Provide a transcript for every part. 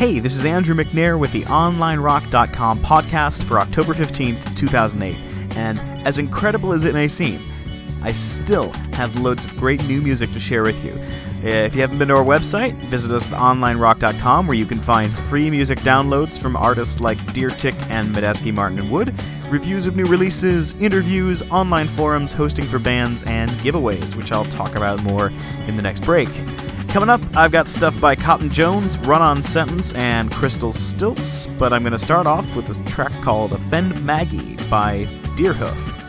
Hey, this is Andrew McNair with the OnlineRock.com podcast for October 15th, 2008. And as incredible as it may seem, I still have loads of great new music to share with you. Uh, if you haven't been to our website, visit us at onlinerock.com where you can find free music downloads from artists like Deer Tick and Medeski Martin and Wood, reviews of new releases, interviews, online forums, hosting for bands, and giveaways, which I'll talk about more in the next break. Coming up, I've got stuff by Cotton Jones, Run On Sentence, and Crystal Stilts, but I'm going to start off with a track called Offend Maggie by Deerhoof.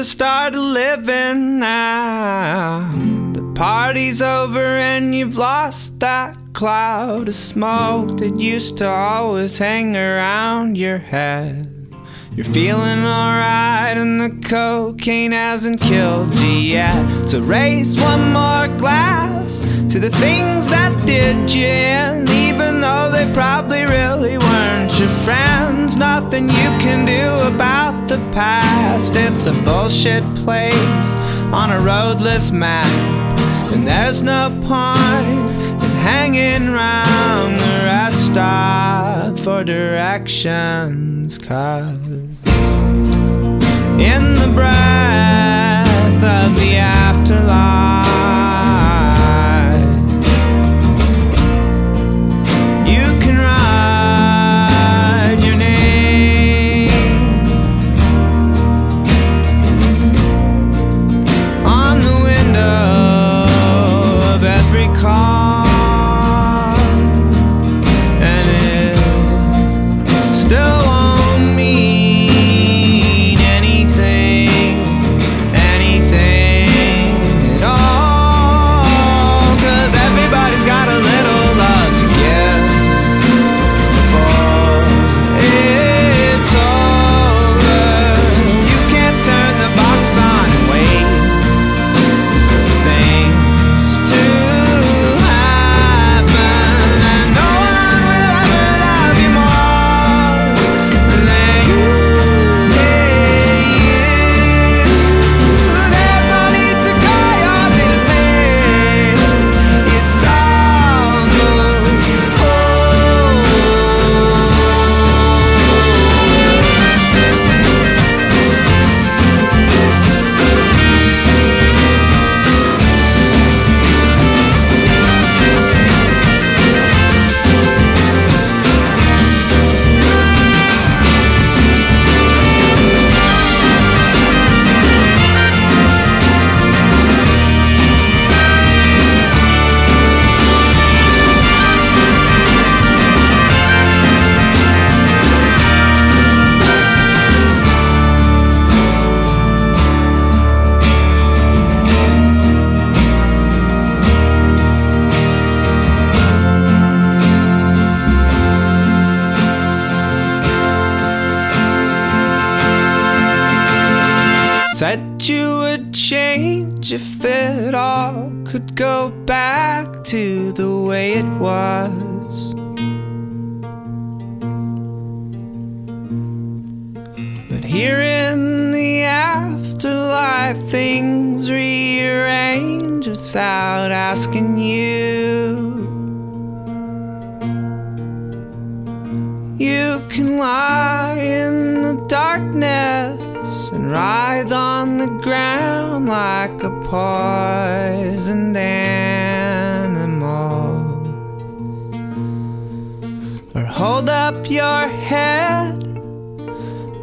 To start living now. The party's over and you've lost that cloud of smoke that used to always hang around your head. You're feeling alright, and the cocaine hasn't killed you yet. So raise one more glass to the things that did you in, though they probably really weren't your friends. Nothing you can do about the past. It's a bullshit place on a roadless map, and there's no point in hanging around the rest stop for directions, cause in the breath of the afterlife. Rearrange without asking you. You can lie in the darkness and writhe on the ground like a poisoned animal. Or hold up your head,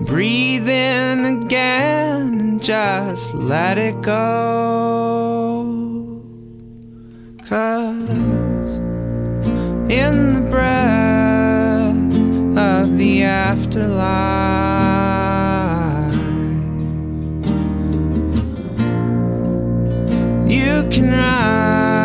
breathe in again, and just let it go. Cause in the breath of the afterlife. You can write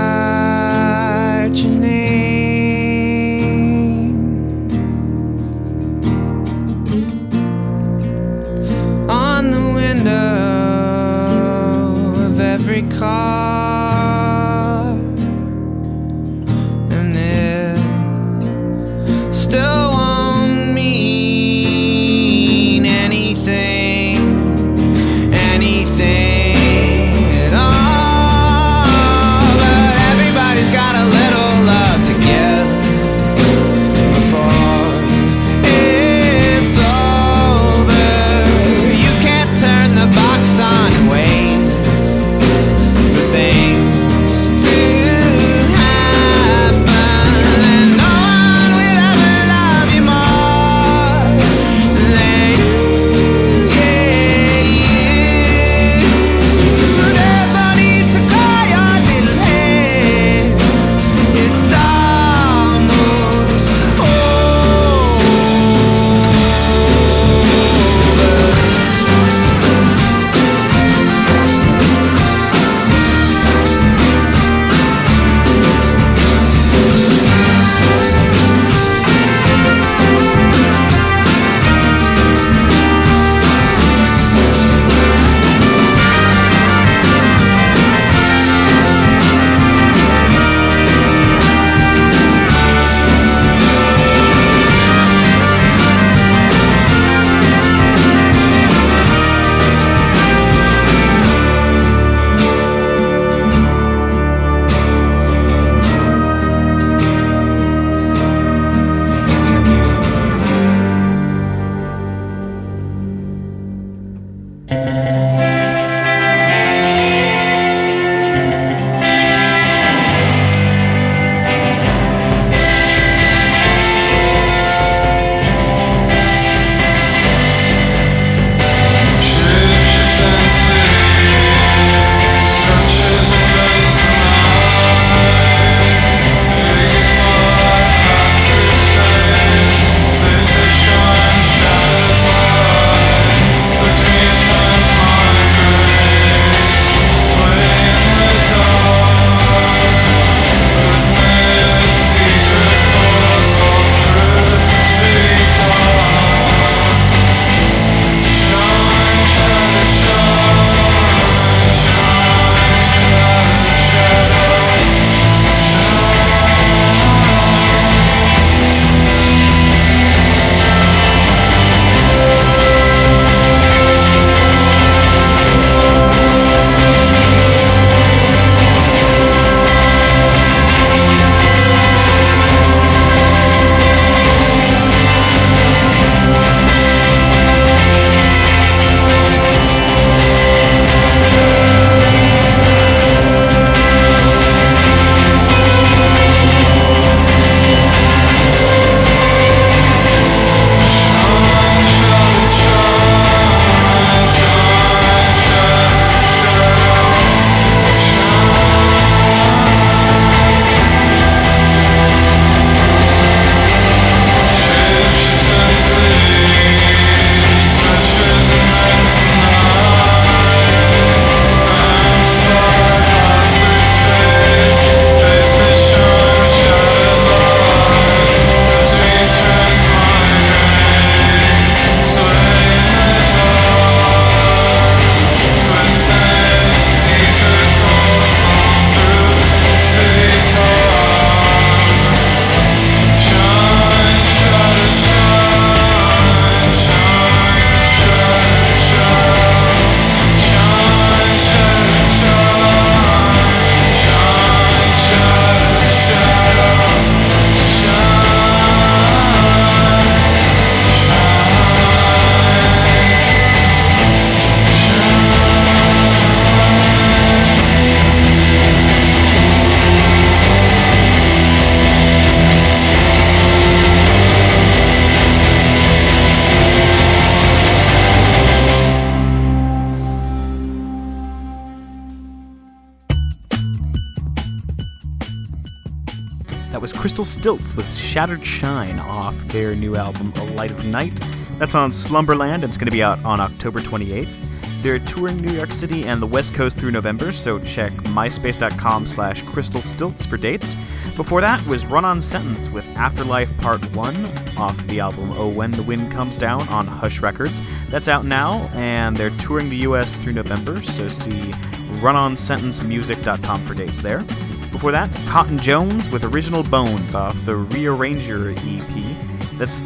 Stilts with Shattered Shine off their new album, A Light of Night. That's on Slumberland, and it's going to be out on October 28th. They're touring New York City and the West Coast through November, so check myspace.com slash crystal stilts for dates. Before that was Run On Sentence with Afterlife Part 1 off the album Oh When the Wind Comes Down on Hush Records. That's out now, and they're touring the US through November, so see runonsentencemusic.com for dates there. Before that, Cotton Jones with Original Bones off the Rio Ranger EP. That's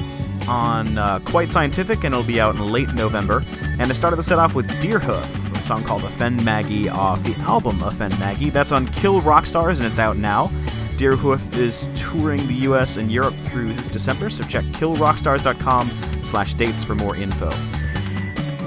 on uh, Quite Scientific and it'll be out in late November. And I started the set off with Deerhoof, a song called Offend Maggie off the album Offend Maggie. That's on Kill Rock Stars and it's out now. Deerhoof is touring the US and Europe through December, so check killrockstars.com slash dates for more info.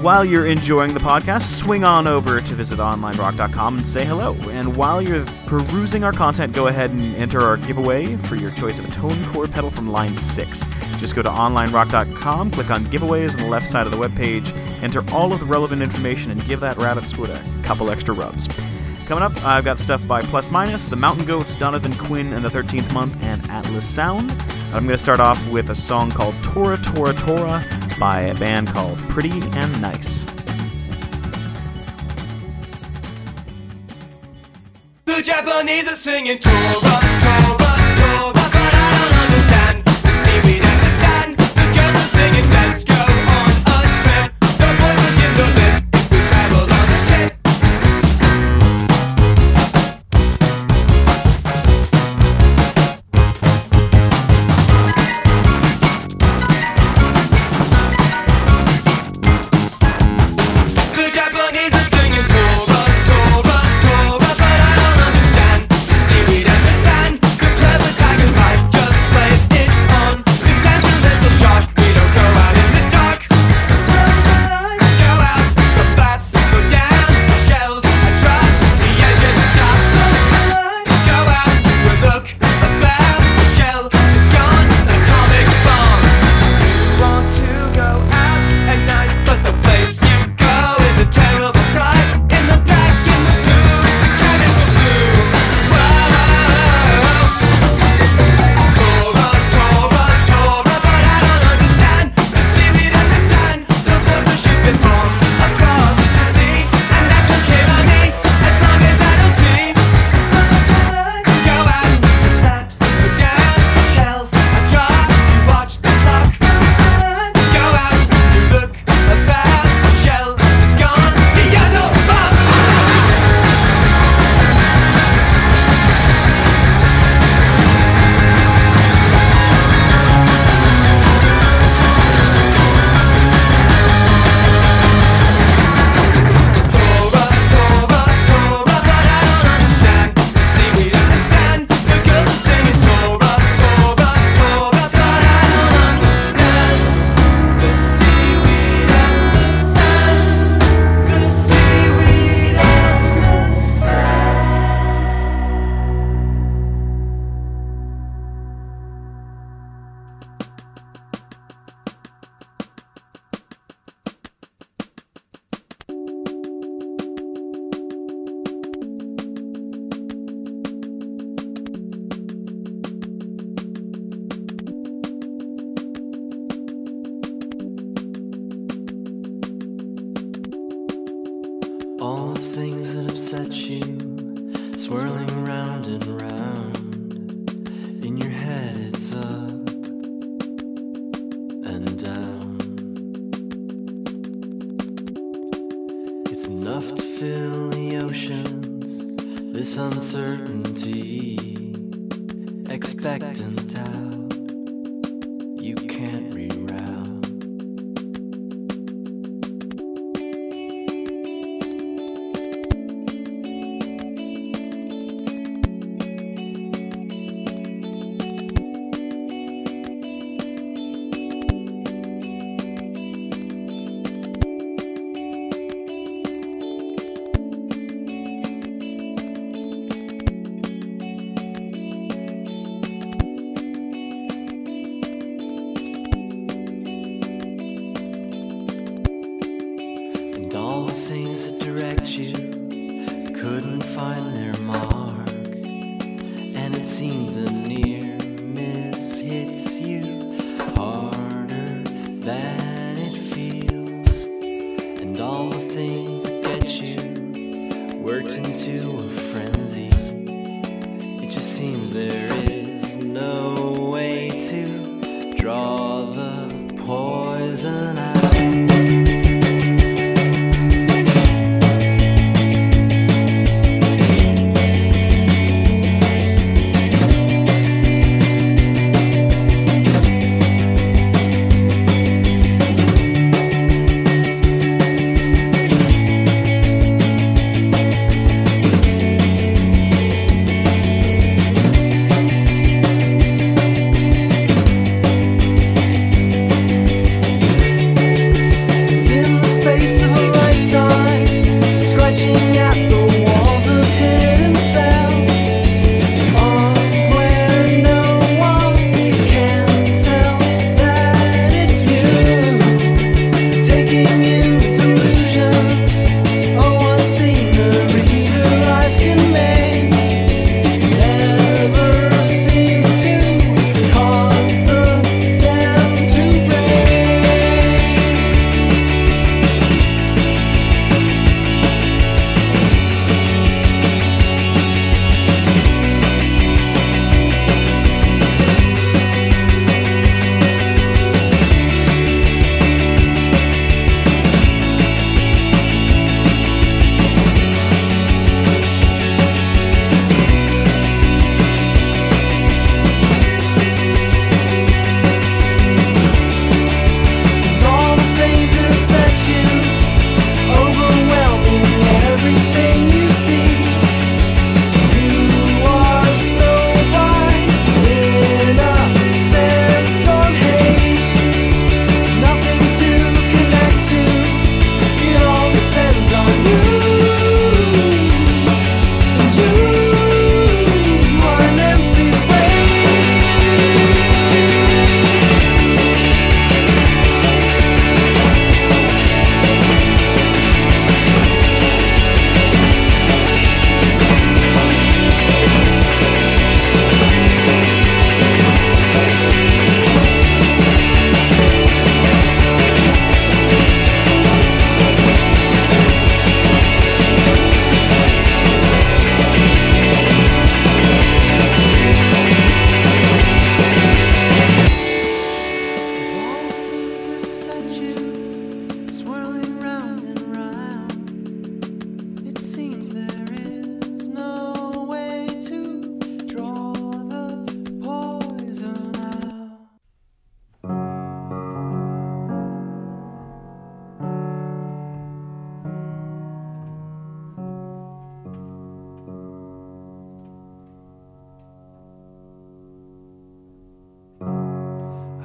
While you're enjoying the podcast, swing on over to visit onlinerock.com and say hello. And while you're perusing our content, go ahead and enter our giveaway for your choice of a ToneCore pedal from line 6. Just go to onlinerock.com, click on giveaways on the left side of the webpage, enter all of the relevant information, and give that rabbit foot a couple extra rubs. Coming up, I've got stuff by Plus Minus, The Mountain Goats, Donovan Quinn and the 13th Month, and Atlas Sound. I'm going to start off with a song called Tora Tora Tora by a band called Pretty and Nice. The Japanese are singing Tora,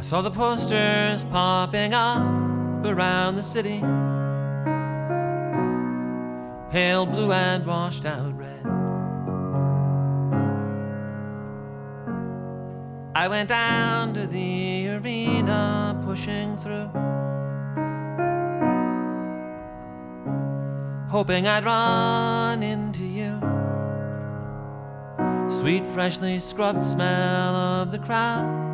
saw the posters popping up around the city. Pale blue and washed out red. I went down to the arena pushing through. Hoping I'd run into you. Sweet, freshly scrubbed smell of the crowd.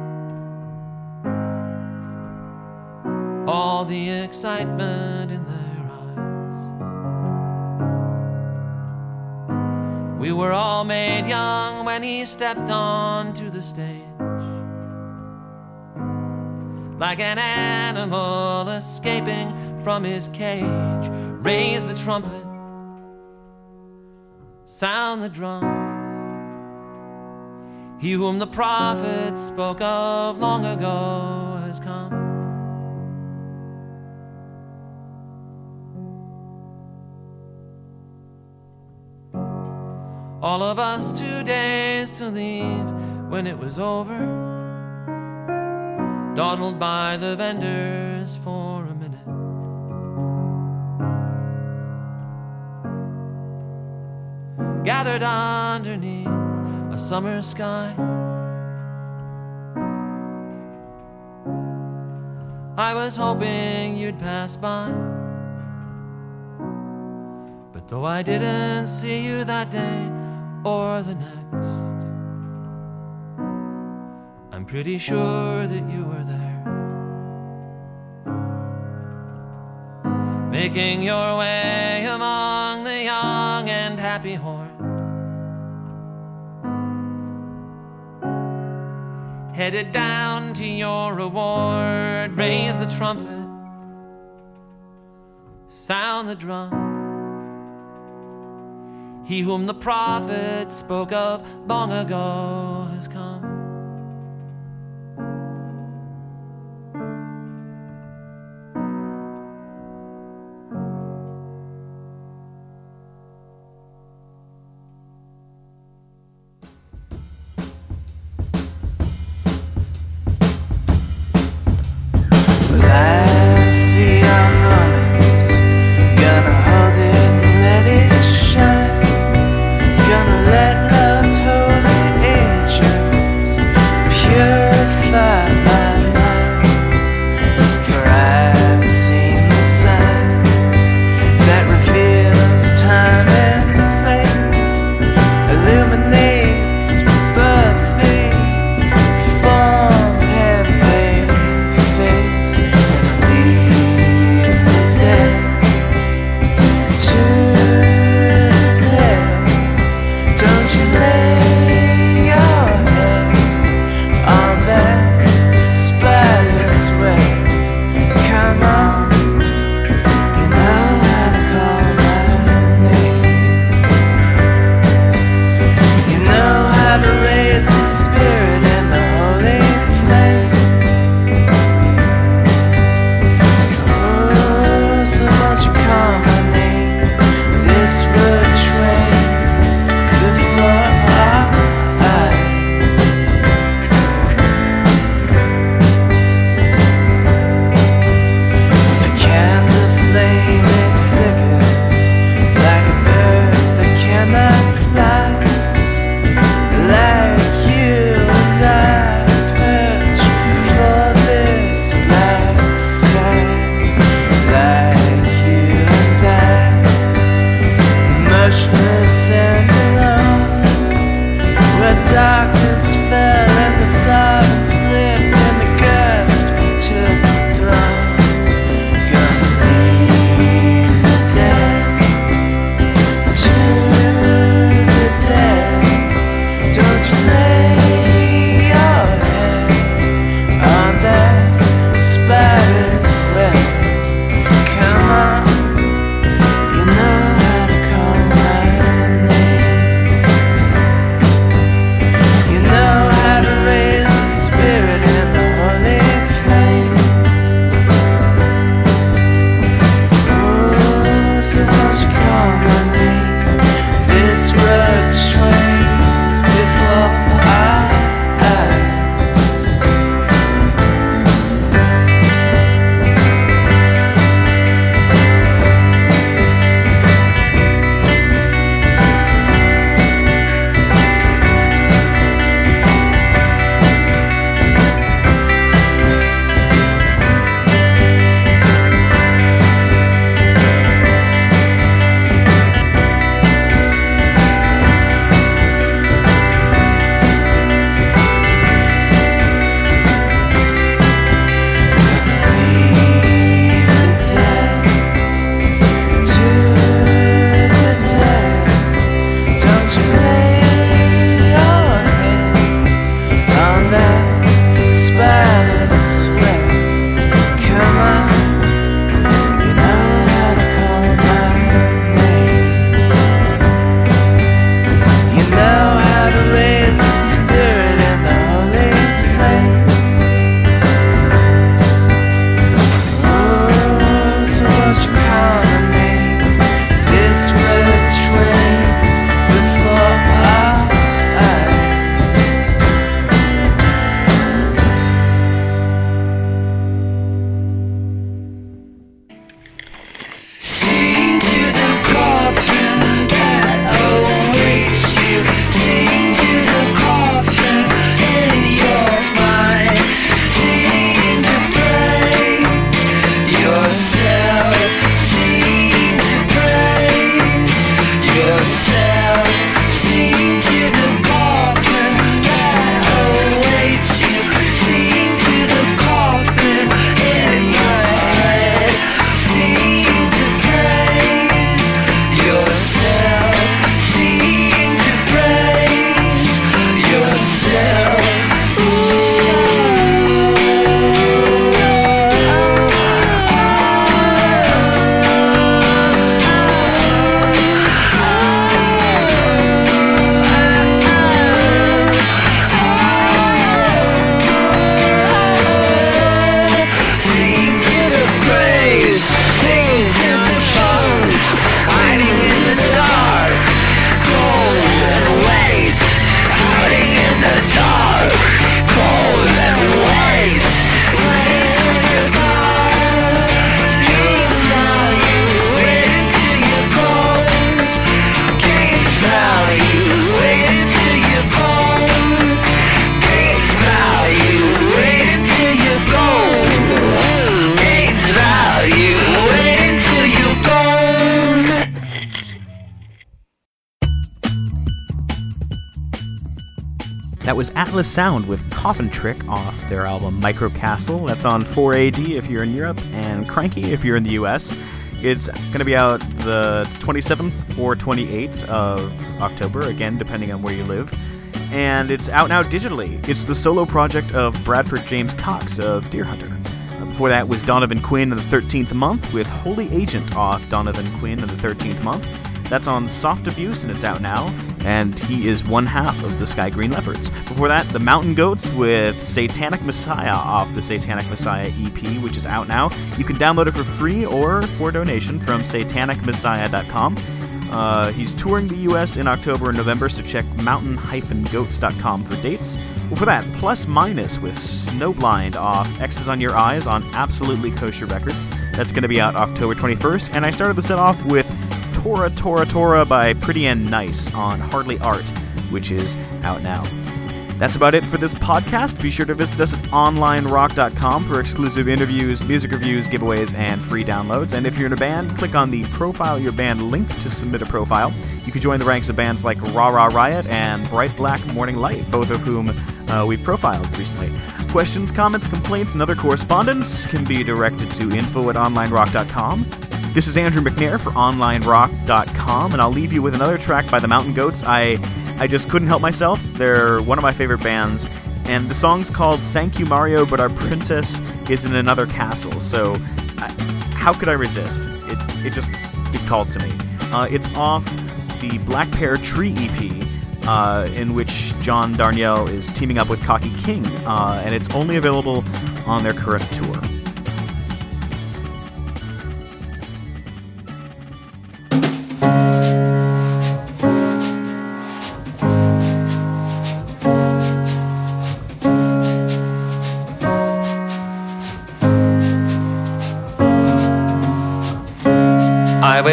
The excitement in their eyes. We were all made young when he stepped onto the stage. Like an animal escaping from his cage. Raise the trumpet, sound the drum. He whom the prophet spoke of long ago has come. All of us two days to leave when it was over. Dawdled by the vendors for a minute. Gathered underneath a summer sky. I was hoping you'd pass by. But though I didn't see you that day or the next. I'm pretty sure that you were there. Making your way among the young and happy horn, Headed down to your reward, raise the trumpet, sound the drum. He whom the prophets spoke of long ago has come. back. Atlas Sound with Coffin Trick off their album Microcastle. That's on 4AD if you're in Europe, and Kranky if you're in the US. It's going to be out the 27th or 28th of October, again, depending on where you live. And it's out now digitally. It's the solo project of Bradford James Cox of Deerhunter. Uh, Before that was Donovan Quinn in the 13th month with Holy Agent off Donovan Quinn in the 13th month. That's on Soft Abuse and it's out now, and he is one half of the Skygreen Leopards. Before that, the Mountain Goats with Satanic Messiah off the Satanic Messiah EP, which is out now. You can download it for free or for donation from satanicmessiah.com. Uh, he's touring the US in October and November, so check mountain-goats.com for dates. Before that, Plus Minus with Snowblind off X's on Your Eyes on Absolutely Kosher Records. That's going to be out October 21st. And I started the set off with Tora Tora Tora by Pretty and Nice on Hardly Art, which is out now. That's about it for this podcast. Be sure to visit us at onlinerock.com for exclusive interviews, music reviews, giveaways, and free downloads. And if you're in a band, click on the Profile Your Band link to submit a profile. You can join the ranks of bands like Ra Ra Riot and Bright Black Morning Light, both of whom uh, we've profiled recently. Questions, comments, complaints, and other correspondence can be directed to info at onlinerock.com. This is Andrew McNair for OnlineRock.com, and I'll leave you with another track by the Mountain Goats. I I just couldn't help myself. They're one of my favorite bands, and the song's called "Thank You Mario," but our princess is in another castle. So, I, how could I resist? It it just it called to me. Uh, it's off the Black Pear Tree EP. Uh, in which John Darnielle is teaming up with Kaki King, uh, and it's only available on their current tour.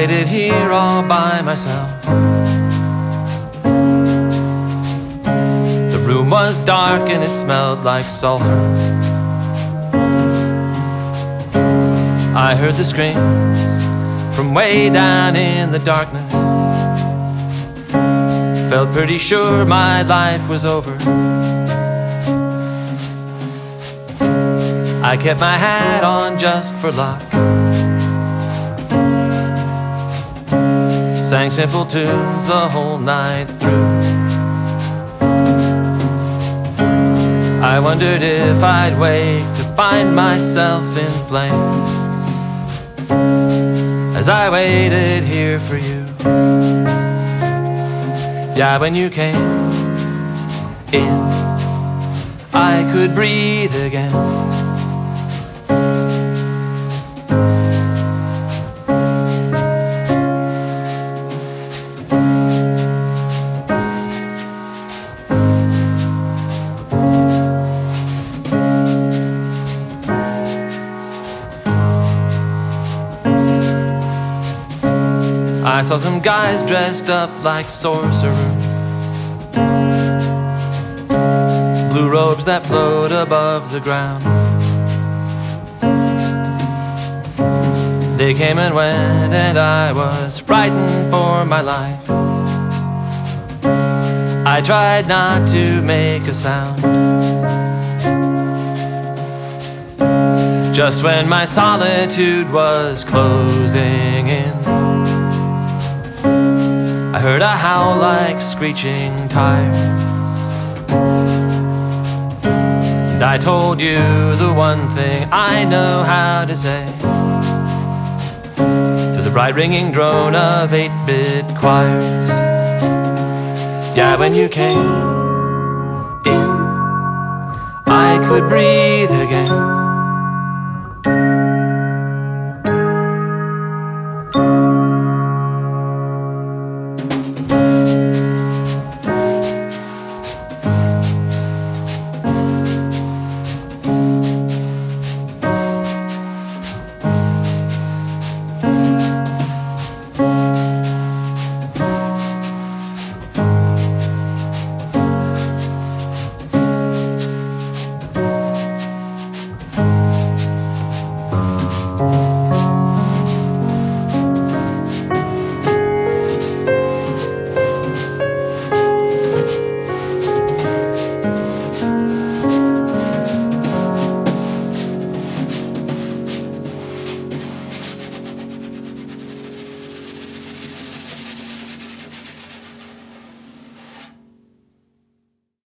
Waited here all by myself. The room was dark and it smelled like sulfur. I heard the screams from way down in the darkness. Felt pretty sure my life was over. I kept my hat on just for luck. Sang simple tunes the whole night through. I wondered if I'd wake to find myself in flames as I waited here for you. Yeah, when you came in, I could breathe again. Saw some guys dressed up like sorcerers. Blue robes that float above the ground. They came and went, and I was frightened for my life. I tried not to make a sound. Just when my solitude was closing in. I heard a howl like screeching tires. And I told you the one thing I know how to say. Through the bright ringing drone of 8 bit choirs. Yeah, when you came in, I could breathe again.